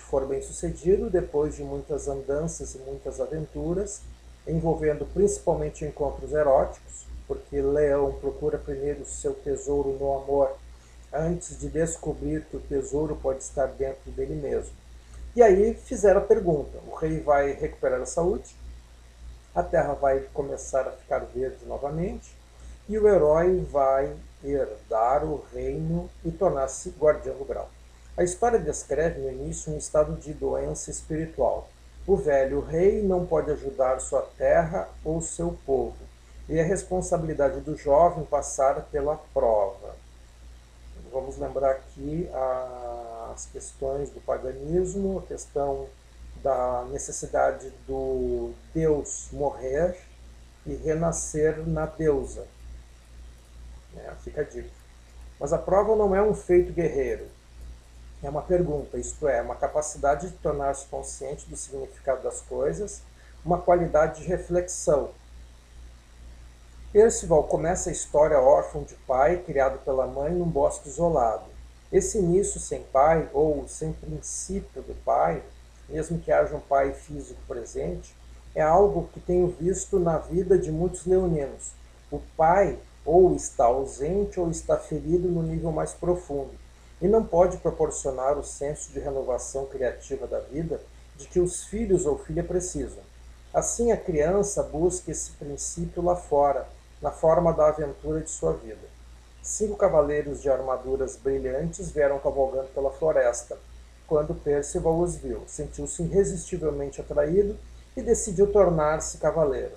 for bem sucedido, depois de muitas andanças e muitas aventuras, envolvendo principalmente encontros eróticos, porque Leão procura primeiro seu tesouro no amor antes de descobrir que o tesouro pode estar dentro dele mesmo. E aí fizeram a pergunta: o rei vai recuperar a saúde, a terra vai começar a ficar verde novamente, e o herói vai herdar o reino e tornar-se guardião do grau. A história descreve no início um estado de doença espiritual. O velho rei não pode ajudar sua terra ou seu povo, e é responsabilidade do jovem passar pela prova. Vamos lembrar aqui as questões do paganismo, a questão da necessidade do Deus morrer e renascer na deusa. É, fica a dica. Mas a prova não é um feito guerreiro, é uma pergunta, isto é, uma capacidade de tornar-se consciente do significado das coisas, uma qualidade de reflexão. Percival começa a história órfão de pai, criado pela mãe num bosque isolado. Esse início sem pai, ou sem princípio do pai, mesmo que haja um pai físico presente, é algo que tenho visto na vida de muitos leoninos. O pai ou está ausente ou está ferido no nível mais profundo e não pode proporcionar o senso de renovação criativa da vida de que os filhos ou filha precisam. Assim, a criança busca esse princípio lá fora, na forma da aventura de sua vida. Cinco cavaleiros de armaduras brilhantes vieram cavalgando pela floresta. Quando Percival os viu, sentiu-se irresistivelmente atraído e decidiu tornar-se cavaleiro.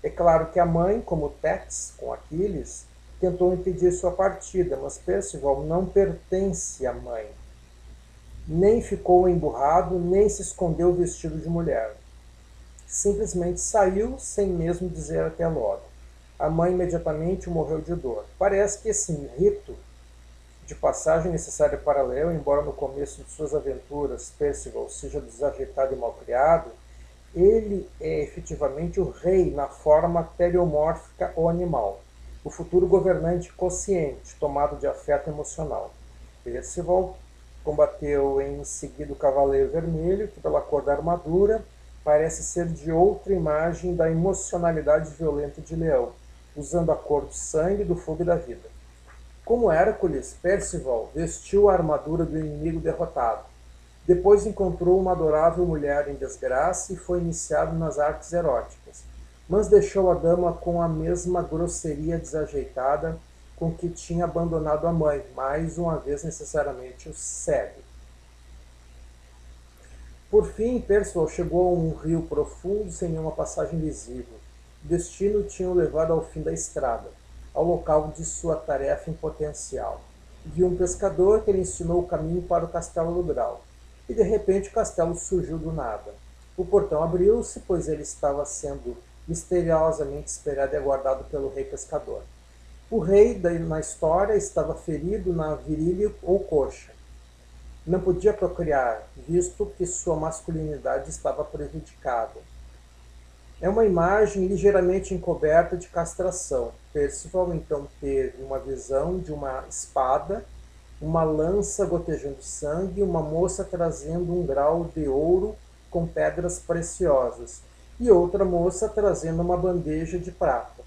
É claro que a mãe, como Tex com Aquiles, tentou impedir sua partida, mas Percival não pertence à mãe. Nem ficou emburrado, nem se escondeu vestido de mulher. Simplesmente saiu sem mesmo dizer até logo. A mãe imediatamente morreu de dor. Parece que esse rito de passagem necessário para Léo, embora no começo de suas aventuras Percival seja desajeitado e malcriado, ele é efetivamente o rei na forma teleomórfica ou animal o futuro governante consciente, tomado de afeto emocional. Percival combateu em seguida o Cavaleiro Vermelho, que pela cor da armadura parece ser de outra imagem da emocionalidade violenta de Leão, usando a cor do sangue, do fogo e da vida. Como Hércules, Percival vestiu a armadura do inimigo derrotado. Depois encontrou uma adorável mulher em desgraça e foi iniciado nas artes eróticas mas deixou a dama com a mesma grosseria desajeitada com que tinha abandonado a mãe, mais uma vez necessariamente o cego. Por fim, Percival chegou a um rio profundo sem nenhuma passagem visível. O destino tinha o levado ao fim da estrada, ao local de sua tarefa em potencial. Viu um pescador que lhe ensinou o caminho para o castelo do Grau. E de repente o castelo surgiu do nada. O portão abriu-se, pois ele estava sendo misteriosamente esperado e aguardado pelo rei pescador. O rei, na história, estava ferido na virilha ou coxa. Não podia procriar, visto que sua masculinidade estava prejudicada. É uma imagem ligeiramente encoberta de castração. Percival então teve uma visão de uma espada, uma lança gotejando sangue e uma moça trazendo um grau de ouro com pedras preciosas e outra moça trazendo uma bandeja de prata.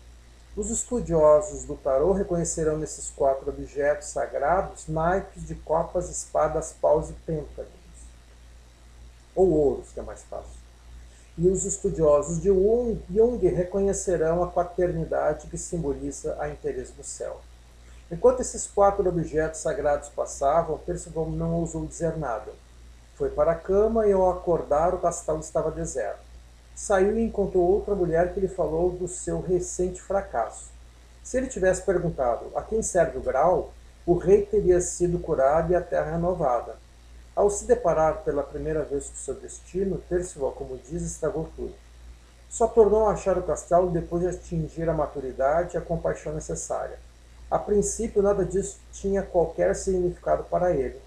Os estudiosos do tarô reconhecerão nesses quatro objetos sagrados naipes de copas, espadas, paus e pêntanos, ou ouros, que é mais fácil. E os estudiosos de Jung reconhecerão a paternidade que simboliza a interesse do céu. Enquanto esses quatro objetos sagrados passavam, Percival não ousou dizer nada. Foi para a cama e, ao acordar, o castelo estava deserto. Saiu e encontrou outra mulher que lhe falou do seu recente fracasso. Se ele tivesse perguntado a quem serve o grau, o rei teria sido curado e a terra renovada. Ao se deparar pela primeira vez com seu destino, Percival, como diz, estragou tudo. Só tornou a achar o castelo depois de atingir a maturidade e a compaixão necessária. A princípio, nada disso tinha qualquer significado para ele.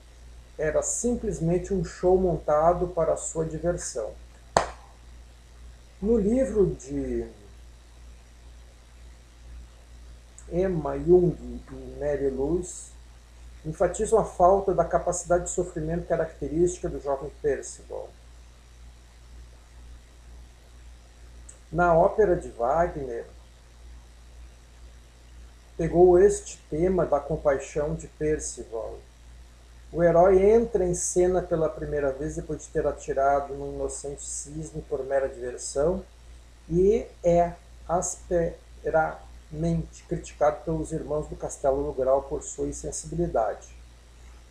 Era simplesmente um show montado para sua diversão. No livro de Emma Jung e Mary Lewis, enfatizam a falta da capacidade de sofrimento característica do jovem Percival. Na ópera de Wagner, pegou este tema da compaixão de Percival. O herói entra em cena pela primeira vez depois de ter atirado num inocente cisne por mera diversão e é asperamente criticado pelos irmãos do Castelo do Grau por sua insensibilidade.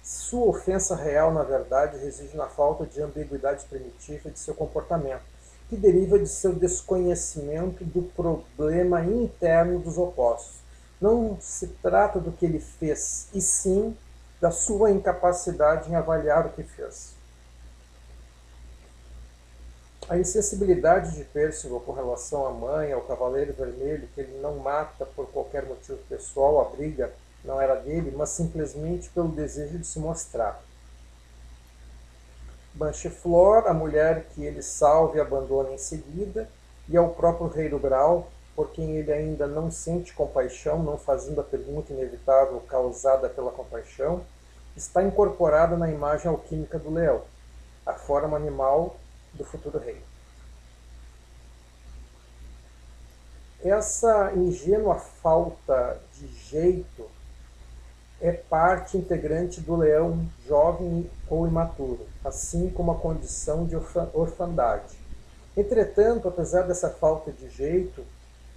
Sua ofensa real, na verdade, reside na falta de ambiguidade primitiva de seu comportamento, que deriva de seu desconhecimento do problema interno dos opostos. Não se trata do que ele fez, e sim da sua incapacidade em avaliar o que fez. A insensibilidade de Percival com relação à mãe, ao Cavaleiro Vermelho, que ele não mata por qualquer motivo pessoal, a briga não era dele, mas simplesmente pelo desejo de se mostrar. Bancheflor, a mulher que ele salva e abandona em seguida, e ao próprio Rei do Grau, por quem ele ainda não sente compaixão, não fazendo a pergunta inevitável causada pela compaixão, está incorporada na imagem alquímica do leão, a forma animal do futuro rei. Essa ingênua falta de jeito é parte integrante do leão jovem ou imaturo, assim como a condição de orfandade. Entretanto, apesar dessa falta de jeito,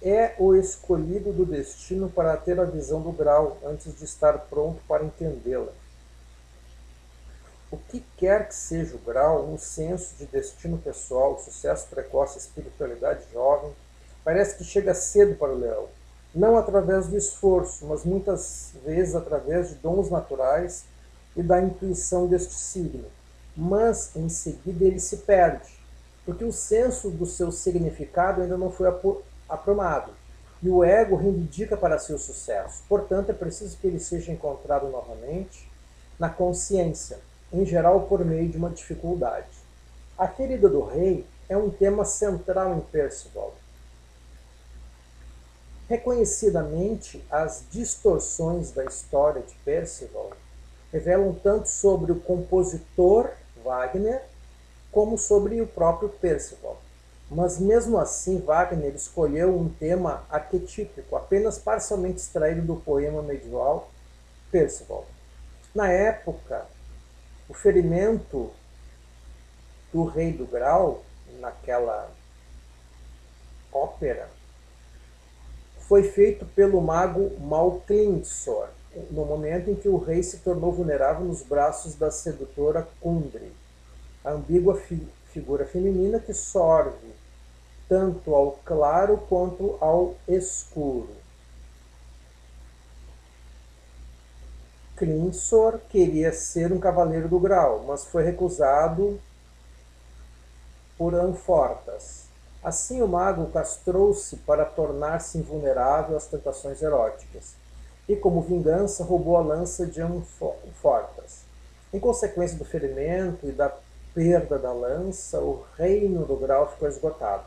é o escolhido do destino para ter a visão do grau antes de estar pronto para entendê-la. O que quer que seja o grau, um senso de destino pessoal, sucesso precoce, espiritualidade jovem, parece que chega cedo para o leão. Não através do esforço, mas muitas vezes através de dons naturais e da intuição deste signo. Mas em seguida ele se perde, porque o senso do seu significado ainda não foi aprumado e o ego reivindica para si o sucesso. Portanto, é preciso que ele seja encontrado novamente na consciência, em geral por meio de uma dificuldade. A ferida do rei é um tema central em Percival. Reconhecidamente, as distorções da história de Percival revelam tanto sobre o compositor Wagner como sobre o próprio Percival. Mas mesmo assim, Wagner escolheu um tema arquetípico, apenas parcialmente extraído do poema medieval Percival. Na época, o ferimento do rei do grau, naquela ópera, foi feito pelo mago Malclinsor, no momento em que o rei se tornou vulnerável nos braços da sedutora Kundry, a ambígua fi figura feminina que sorve tanto ao claro quanto ao escuro. Clinsor queria ser um cavaleiro do grau, mas foi recusado por Anfortas. Assim, o mago castrou-se para tornar-se invulnerável às tentações eróticas, e, como vingança, roubou a lança de Anfortas. Em consequência do ferimento e da perda da lança, o reino do grau ficou esgotado.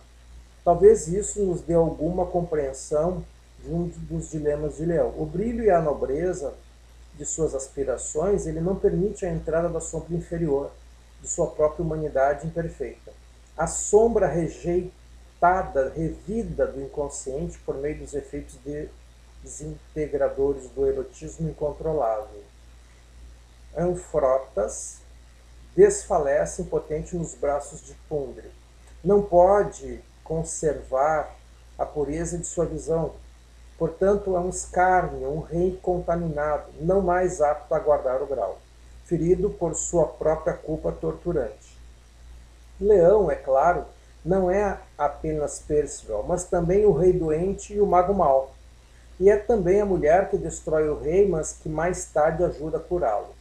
Talvez isso nos dê alguma compreensão de um dos dilemas de Leão. O brilho e a nobreza de suas aspirações, ele não permite a entrada da sombra inferior, de sua própria humanidade imperfeita. A sombra rejeitada, revida do inconsciente por meio dos efeitos desintegradores do erotismo incontrolável. Anfrotas desfalece impotente nos braços de Pundre. Não pode conservar a pureza de sua visão, Portanto, é um escárnio, um rei contaminado, não mais apto a guardar o grau, ferido por sua própria culpa torturante. Leão, é claro, não é apenas Percival, mas também o rei doente e o mago mau. E é também a mulher que destrói o rei, mas que mais tarde ajuda a curá-lo.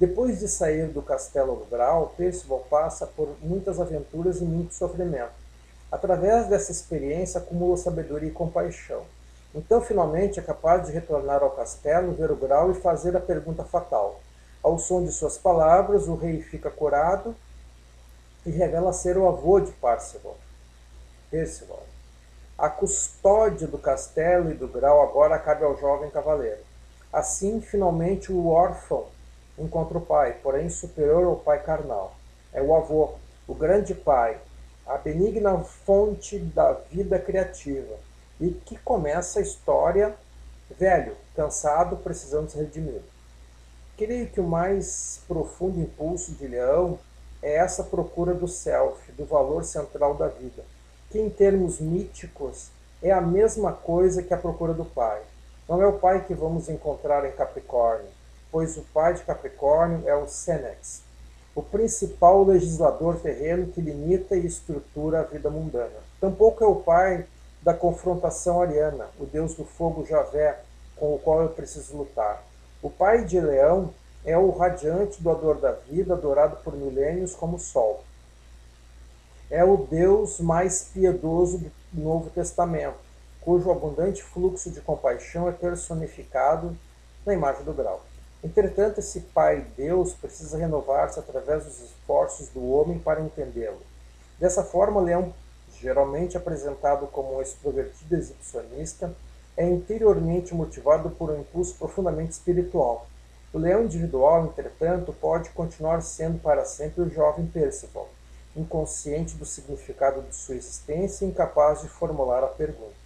Depois de sair do castelo do Grau, Percival passa por muitas aventuras e muito sofrimento. Através dessa experiência, acumula sabedoria e compaixão. Então, finalmente, é capaz de retornar ao castelo, ver o grau e fazer a pergunta fatal. Ao som de suas palavras, o rei fica curado e revela ser o avô de Parcival. Percival. A custódia do castelo e do grau agora cabe ao jovem cavaleiro. Assim, finalmente, o órfão encontra o pai, porém superior ao pai carnal. É o avô, o grande pai, a benigna fonte da vida criativa, e que começa a história velho, cansado, precisando se redimir. Creio que o mais profundo impulso de Leão é essa procura do self, do valor central da vida, que em termos míticos é a mesma coisa que a procura do pai. Não é o pai que vamos encontrar em Capricórnio, pois o pai de Capricórnio é o Senex, o principal legislador terreno que limita e estrutura a vida mundana. Tampouco é o pai da confrontação ariana, o deus do fogo Javé, com o qual eu preciso lutar. O pai de Leão é o radiante doador da vida, adorado por milênios como o sol. É o Deus mais piedoso do Novo Testamento, cujo abundante fluxo de compaixão é personificado na imagem do grau. Entretanto, esse Pai Deus precisa renovar-se através dos esforços do homem para entendê-lo. Dessa forma, Leão, geralmente apresentado como um extrovertido exibicionista, é interiormente motivado por um impulso profundamente espiritual. O leão individual, entretanto, pode continuar sendo para sempre o jovem Percival, inconsciente do significado de sua existência e incapaz de formular a pergunta.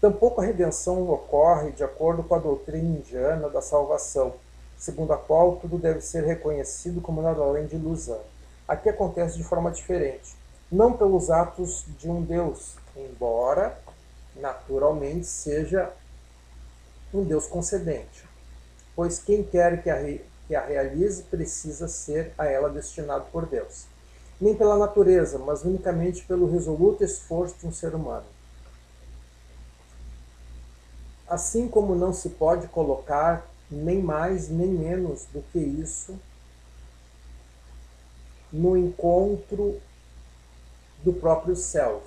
Tampouco a redenção ocorre de acordo com a doutrina indiana da salvação, segundo a qual tudo deve ser reconhecido como nada além de ilusão. Aqui acontece de forma diferente, não pelos atos de um Deus, embora naturalmente seja um Deus concedente pois quem quer que a, que a realize precisa ser a ela destinado por Deus. Nem pela natureza, mas unicamente pelo resoluto esforço de um ser humano. Assim como não se pode colocar nem mais nem menos do que isso no encontro do próprio self.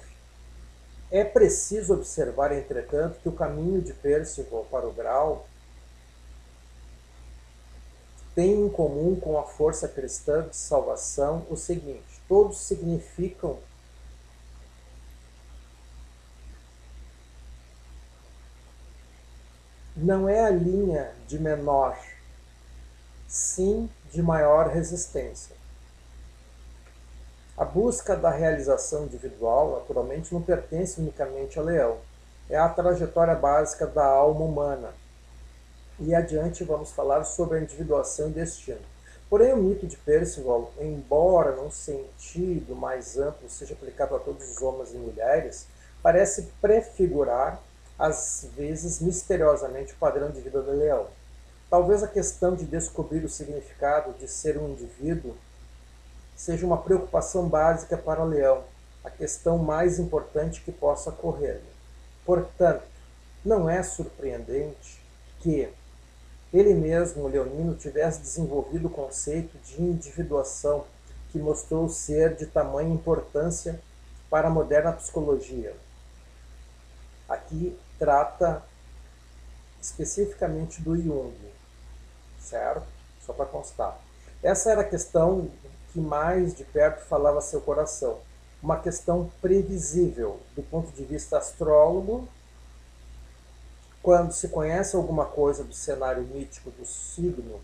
É preciso observar, entretanto, que o caminho de Percival para o grau têm em comum com a força cristã de salvação o seguinte: todos significam não é a linha de menor, sim de maior resistência. A busca da realização individual, naturalmente, não pertence unicamente ao leão. É a trajetória básica da alma humana, e adiante vamos falar sobre a individuação e destino. Porém, o mito de Percival, embora num sentido mais amplo seja aplicado a todos os homens e mulheres, parece prefigurar, às vezes misteriosamente, o padrão de vida do leão. Talvez a questão de descobrir o significado de ser um indivíduo seja uma preocupação básica para o leão, a questão mais importante que possa ocorrer. Portanto, não é surpreendente que ele mesmo, leonino, tivesse desenvolvido o conceito de individuação que mostrou ser de tamanha importância para a moderna psicologia. Aqui trata especificamente do Jung, certo? Só para constar. Essa era a questão que mais de perto falava seu coração. Uma questão previsível do ponto de vista astrólogo quando se conhece alguma coisa do cenário mítico do signo,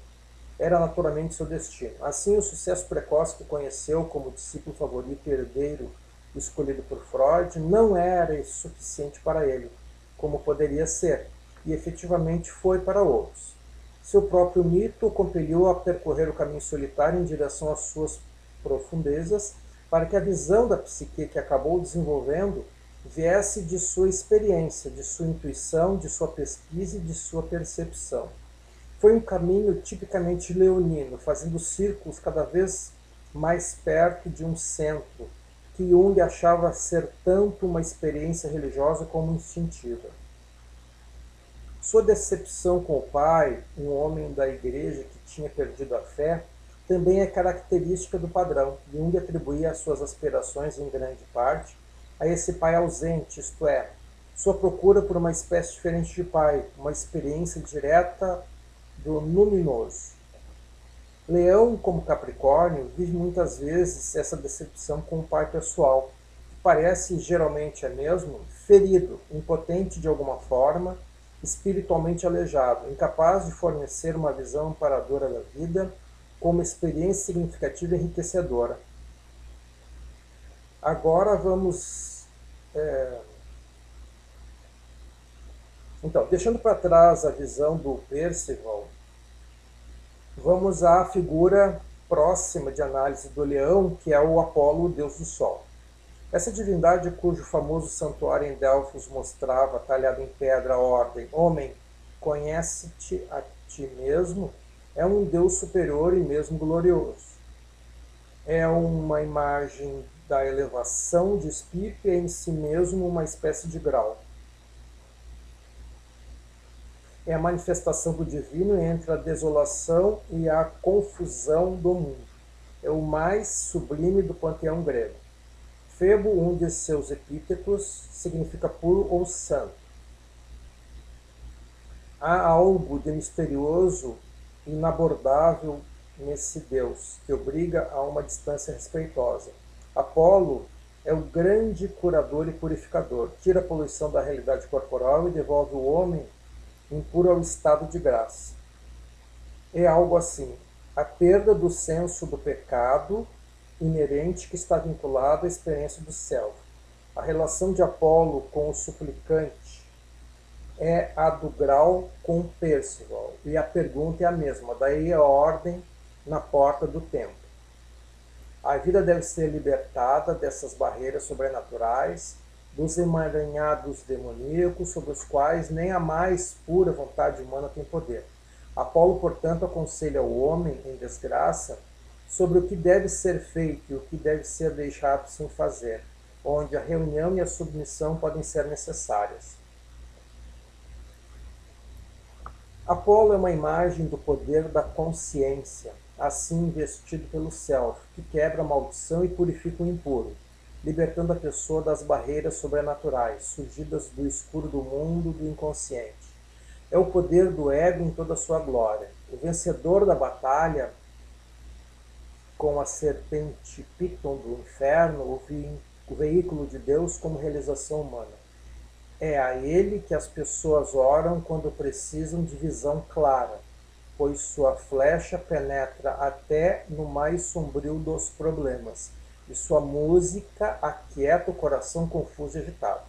era naturalmente seu destino. Assim, o sucesso precoce que conheceu como discípulo favorito e herdeiro escolhido por Freud não era suficiente para ele, como poderia ser, e efetivamente foi para outros. Seu próprio mito o compeliu a percorrer o caminho solitário em direção às suas profundezas, para que a visão da psique que acabou desenvolvendo viesse de sua experiência, de sua intuição, de sua pesquisa e de sua percepção. Foi um caminho tipicamente leonino, fazendo círculos cada vez mais perto de um centro, que Jung achava ser tanto uma experiência religiosa como instintiva. Sua decepção com o pai, um homem da igreja que tinha perdido a fé, também é característica do padrão. Jung atribuía as suas aspirações, em grande parte, a esse pai ausente, isto é, sua procura por uma espécie diferente de pai, uma experiência direta do luminoso. Leão, como Capricórnio, vive muitas vezes essa decepção com o pai pessoal, que parece geralmente é mesmo ferido, impotente de alguma forma, espiritualmente aleijado, incapaz de fornecer uma visão amparadora da vida como experiência significativa e enriquecedora. Agora vamos. É... Então, deixando para trás a visão do Percival, vamos à figura próxima de análise do leão, que é o Apolo, o deus do sol. Essa divindade, cujo famoso santuário em Delfos mostrava, talhado em pedra, a ordem: Homem, conhece-te a ti mesmo, é um Deus superior e mesmo glorioso. É uma imagem da elevação de espírito e é em si mesmo uma espécie de grau. É a manifestação do divino entre a desolação e a confusão do mundo. É o mais sublime do panteão grego. Febo, um de seus epítetos, significa puro ou santo. Há algo de misterioso, inabordável nesse Deus, que obriga a uma distância respeitosa. Apolo é o grande curador e purificador, tira a poluição da realidade corporal e devolve o homem impuro ao estado de graça. É algo assim: a perda do senso do pecado inerente que está vinculado à experiência do céu. A relação de Apolo com o suplicante é a do grau com Percival, e a pergunta é a mesma, daí a ordem na porta do templo. A vida deve ser libertada dessas barreiras sobrenaturais, dos emaranhados demoníacos sobre os quais nem a mais pura vontade humana tem poder. Apolo, portanto, aconselha o homem em desgraça sobre o que deve ser feito e o que deve ser deixado sem fazer, onde a reunião e a submissão podem ser necessárias. Apolo é uma imagem do poder da consciência, assim investido pelo Self, que quebra a maldição e purifica o impuro, libertando a pessoa das barreiras sobrenaturais, surgidas do escuro do mundo do inconsciente. É o poder do ego em toda a sua glória. O vencedor da batalha com a serpente Piton do inferno, o, o veículo de Deus como realização humana. É a ele que as pessoas oram quando precisam de visão clara pois sua flecha penetra até no mais sombrio dos problemas, e sua música aquieta o coração confuso e agitado.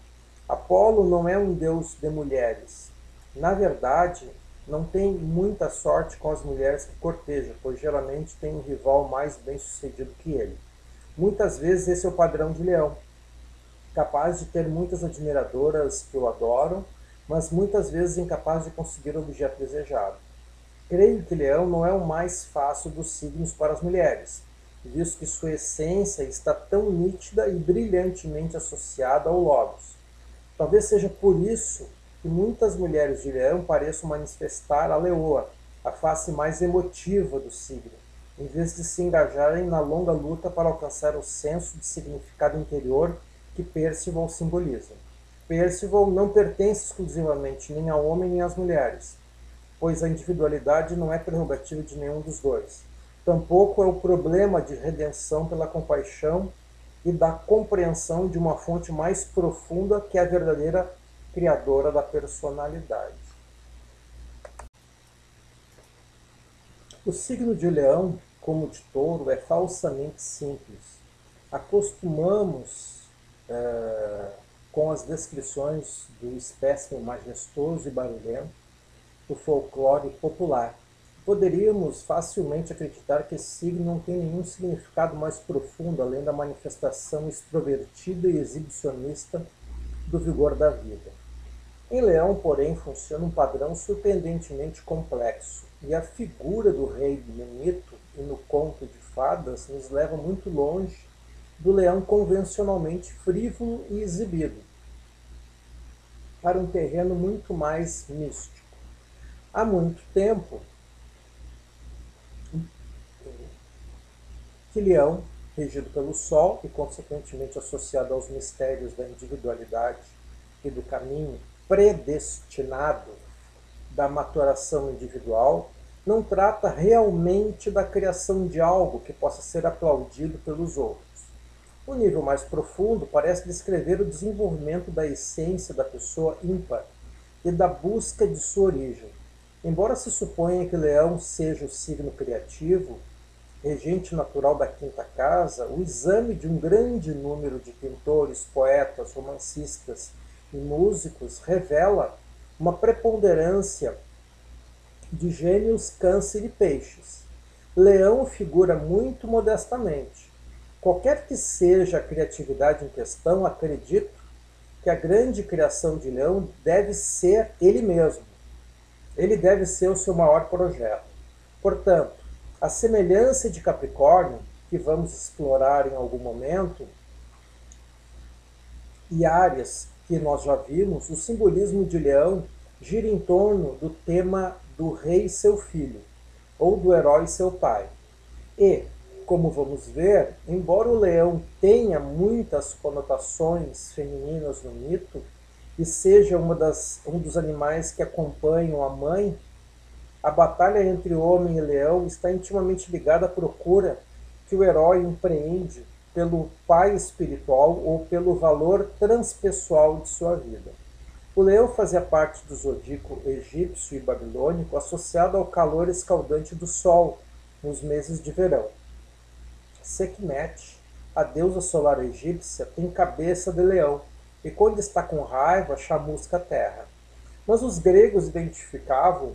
Apolo não é um deus de mulheres. Na verdade, não tem muita sorte com as mulheres que corteja, pois geralmente tem um rival mais bem sucedido que ele. Muitas vezes esse é o padrão de leão, capaz de ter muitas admiradoras que o adoram, mas muitas vezes incapaz de conseguir o objeto desejado. Creio que Leão não é o mais fácil dos signos para as mulheres, visto que sua essência está tão nítida e brilhantemente associada ao Logos. Talvez seja por isso que muitas mulheres de Leão pareçam manifestar a leoa, a face mais emotiva do signo, em vez de se engajarem na longa luta para alcançar o senso de significado interior que Percival simboliza. Percival não pertence exclusivamente nem ao homem nem às mulheres pois a individualidade não é prerrogativa de nenhum dos dois. Tampouco é o problema de redenção pela compaixão e da compreensão de uma fonte mais profunda que é a verdadeira criadora da personalidade. O signo de leão, como de touro, é falsamente simples. Acostumamos é, com as descrições do espécime majestoso e barulhento do folclore popular. Poderíamos facilmente acreditar que esse signo não tem nenhum significado mais profundo além da manifestação extrovertida e exibicionista do vigor da vida. Em Leão, porém, funciona um padrão surpreendentemente complexo, e a figura do rei no mito e no conto de fadas nos leva muito longe do leão convencionalmente frívolo e exibido, para um terreno muito mais místico. Há muito tempo, que Leão, regido pelo Sol e consequentemente associado aos mistérios da individualidade e do caminho predestinado da maturação individual, não trata realmente da criação de algo que possa ser aplaudido pelos outros. O nível mais profundo parece descrever o desenvolvimento da essência da pessoa ímpar e da busca de sua origem. Embora se suponha que Leão seja o signo criativo, regente natural da quinta casa, o exame de um grande número de pintores, poetas, romancistas e músicos revela uma preponderância de gênios câncer e peixes. Leão figura muito modestamente. Qualquer que seja a criatividade em questão, acredito que a grande criação de Leão deve ser ele mesmo. Ele deve ser o seu maior projeto. Portanto, a semelhança de Capricórnio, que vamos explorar em algum momento, e Áries, que nós já vimos, o simbolismo de Leão gira em torno do tema do rei seu filho, ou do herói seu pai. E, como vamos ver, embora o leão tenha muitas conotações femininas no mito e seja uma das, um dos animais que acompanham a mãe, a batalha entre homem e leão está intimamente ligada à procura que o herói empreende pelo pai espiritual ou pelo valor transpessoal de sua vida. O leão fazia parte do zodíaco egípcio e babilônico associado ao calor escaldante do sol nos meses de verão. Sekhmet, a deusa solar egípcia, tem cabeça de leão e quando está com raiva chamusca a terra. Mas os gregos identificavam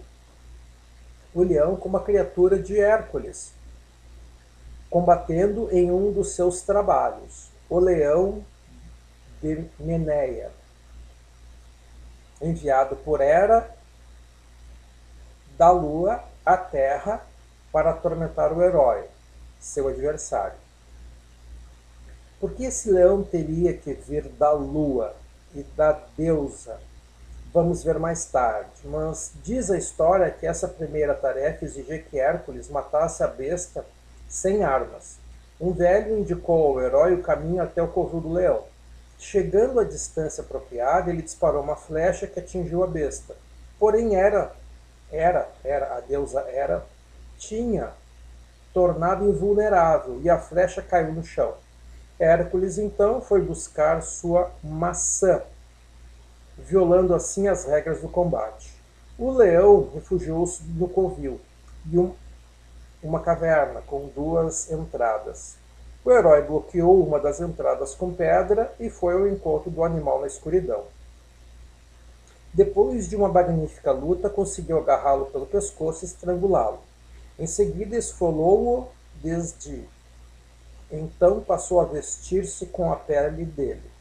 o leão como a criatura de Hércules, combatendo em um dos seus trabalhos, o leão de Meneia, enviado por Hera da lua à terra para atormentar o herói, seu adversário. Por que esse leão teria que vir da lua e da deusa vamos ver mais tarde. Mas diz a história que essa primeira tarefa exigia que Hércules matasse a besta sem armas. Um velho indicou ao herói o caminho até o covil do leão. Chegando à distância apropriada, ele disparou uma flecha que atingiu a besta. Porém, era, era, era, a deusa era, tinha tornado invulnerável e a flecha caiu no chão. Hércules então foi buscar sua maçã, violando assim as regras do combate. O leão refugiou-se no covil de um, uma caverna com duas entradas. O herói bloqueou uma das entradas com pedra e foi ao encontro do animal na escuridão. Depois de uma magnífica luta, conseguiu agarrá-lo pelo pescoço e estrangulá-lo. Em seguida, esfolou-o desde então passou a vestir-se com a pele dele.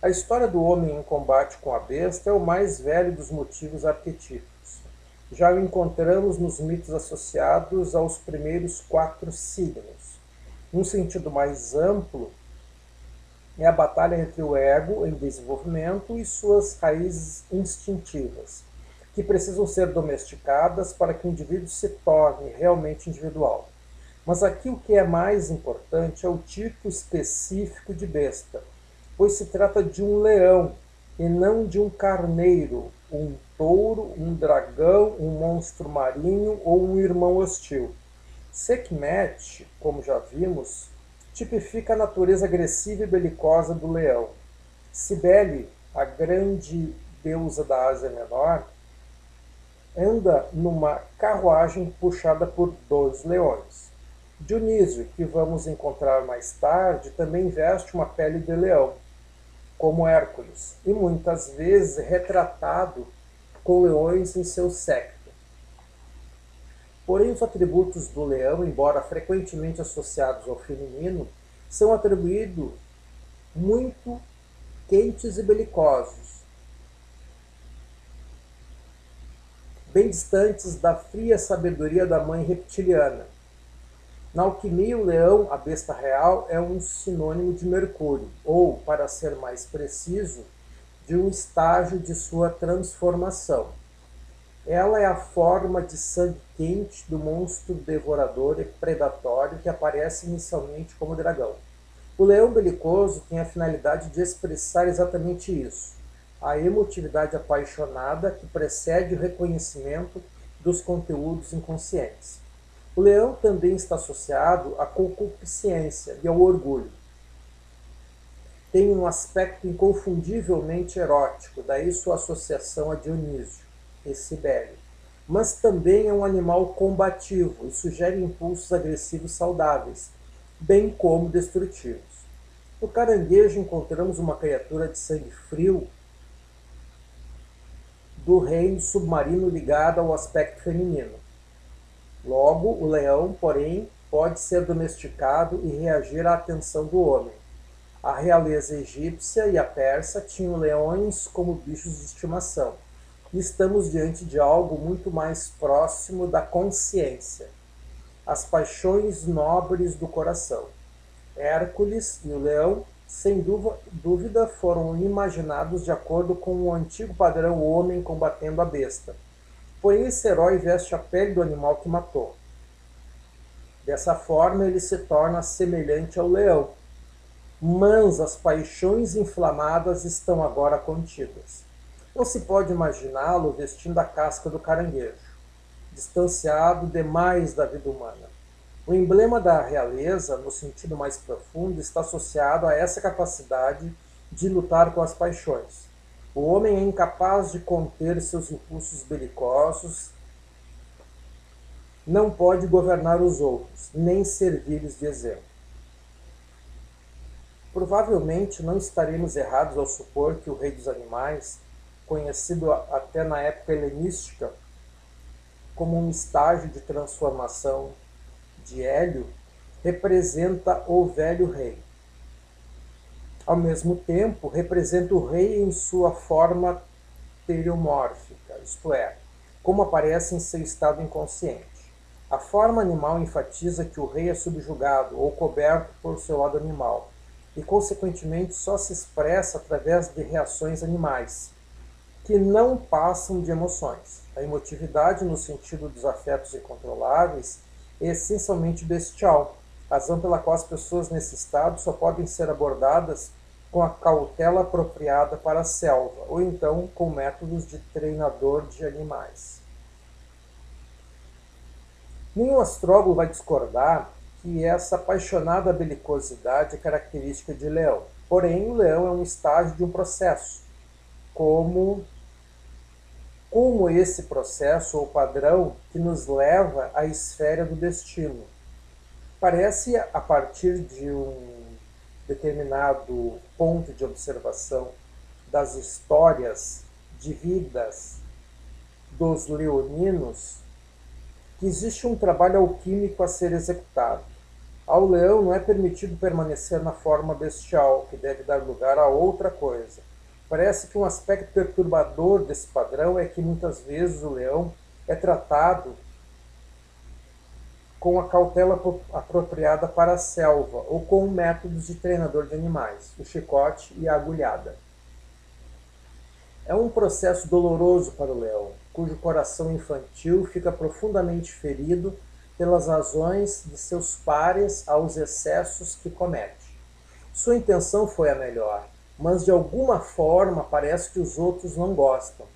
A história do homem em combate com a besta é o mais velho dos motivos arquetípicos. Já o encontramos nos mitos associados aos primeiros quatro signos. Num sentido mais amplo, é a batalha entre o ego em desenvolvimento e suas raízes instintivas, que precisam ser domesticadas para que o indivíduo se torne realmente individual. Mas aqui o que é mais importante é o tipo específico de besta pois se trata de um leão e não de um carneiro, um touro, um dragão, um monstro marinho ou um irmão hostil. Sekhmet, como já vimos, tipifica a natureza agressiva e belicosa do leão. Cibele, a grande deusa da Ásia Menor, anda numa carruagem puxada por dois leões. Dionísio, que vamos encontrar mais tarde, também veste uma pele de leão como Hércules, e muitas vezes retratado com leões em seu séquito. Porém, os atributos do leão, embora frequentemente associados ao feminino, são atribuídos muito quentes e belicosos, bem distantes da fria sabedoria da mãe reptiliana, na alquimia, o leão, a besta real, é um sinônimo de Mercúrio, ou, para ser mais preciso, de um estágio de sua transformação. Ela é a forma de sangue quente do monstro devorador e predatório que aparece inicialmente como dragão. O leão belicoso tem a finalidade de expressar exatamente isso, a emotividade apaixonada que precede o reconhecimento dos conteúdos inconscientes. O leão também está associado à concupiscência e ao orgulho. tem um aspecto inconfundivelmente erótico, daí sua associação a Dionísio e Cibele. Mas também é um animal combativo e sugere impulsos agressivos saudáveis, bem como destrutivos. No caranguejo encontramos uma criatura de sangue frio do reino submarino ligada ao aspecto feminino. Logo, o leão, porém, pode ser domesticado e reagir à atenção do homem. A realeza egípcia e a persa tinham leões como bichos de estimação. Estamos diante de algo muito mais próximo da consciência, as paixões nobres do coração. Hércules e o leão sem dúvida, foram imaginados de acordo com o antigo padrão homem combatendo a besta. Porém, esse herói veste a pele do animal que matou. Dessa forma, ele se torna semelhante ao leão. Mas as paixões inflamadas estão agora contidas. Não se pode imaginá-lo vestindo a casca do caranguejo, distanciado demais da vida humana. O emblema da realeza, no sentido mais profundo, está associado a essa capacidade de lutar com as paixões. O homem é incapaz de conter seus impulsos belicosos, não pode governar os outros, nem servir-lhes de exemplo. Provavelmente não estaremos errados ao supor que o rei dos animais, conhecido até na época helenística como um estágio de transformação de Hélio representa o velho rei. Ao mesmo tempo, representa o rei em sua forma teriomórfica, isto é, como aparece em seu estado inconsciente. A forma animal enfatiza que o rei é subjugado ou coberto por seu lado animal e, consequentemente, só se expressa através de reações animais, que não passam de emoções. A emotividade, no sentido dos afetos incontroláveis, essencialmente bestial, razão pela qual as pessoas nesse estado só podem ser abordadas com a cautela apropriada para a selva, ou então com métodos de treinador de animais. Nenhum astrólogo vai discordar que essa apaixonada belicosidade é característica de leão. Porém, o leão é um estágio de um processo, como como esse processo ou padrão que nos leva à esfera do destino. Parece, a partir de um determinado ponto de observação das histórias de vidas dos leoninos, que existe um trabalho alquímico a ser executado. Ao leão não é permitido permanecer na forma bestial, que deve dar lugar a outra coisa Parece que um aspecto perturbador desse padrão é que muitas vezes o leão é tratado com a cautela apropriada para a selva ou com métodos de treinador de animais, o chicote e a agulhada. É um processo doloroso para o leão, cujo coração infantil fica profundamente ferido pelas razões de seus pares aos excessos que comete. Sua intenção foi a melhor, mas de alguma forma parece que os outros não gostam.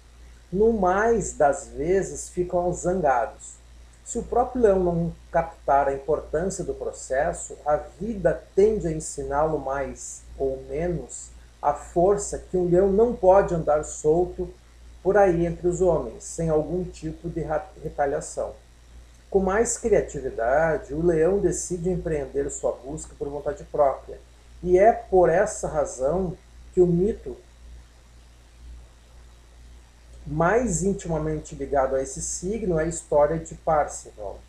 No mais das vezes ficam zangados. Se o próprio leão não captar a importância do processo, a vida tende a ensiná-lo mais ou menos a força que um leão não pode andar solto por aí entre os homens, sem algum tipo de retaliação. Com mais criatividade, o leão decide empreender sua busca por vontade própria. E é por essa razão que o mito mais intimamente ligado a esse signo é a história de Parzival.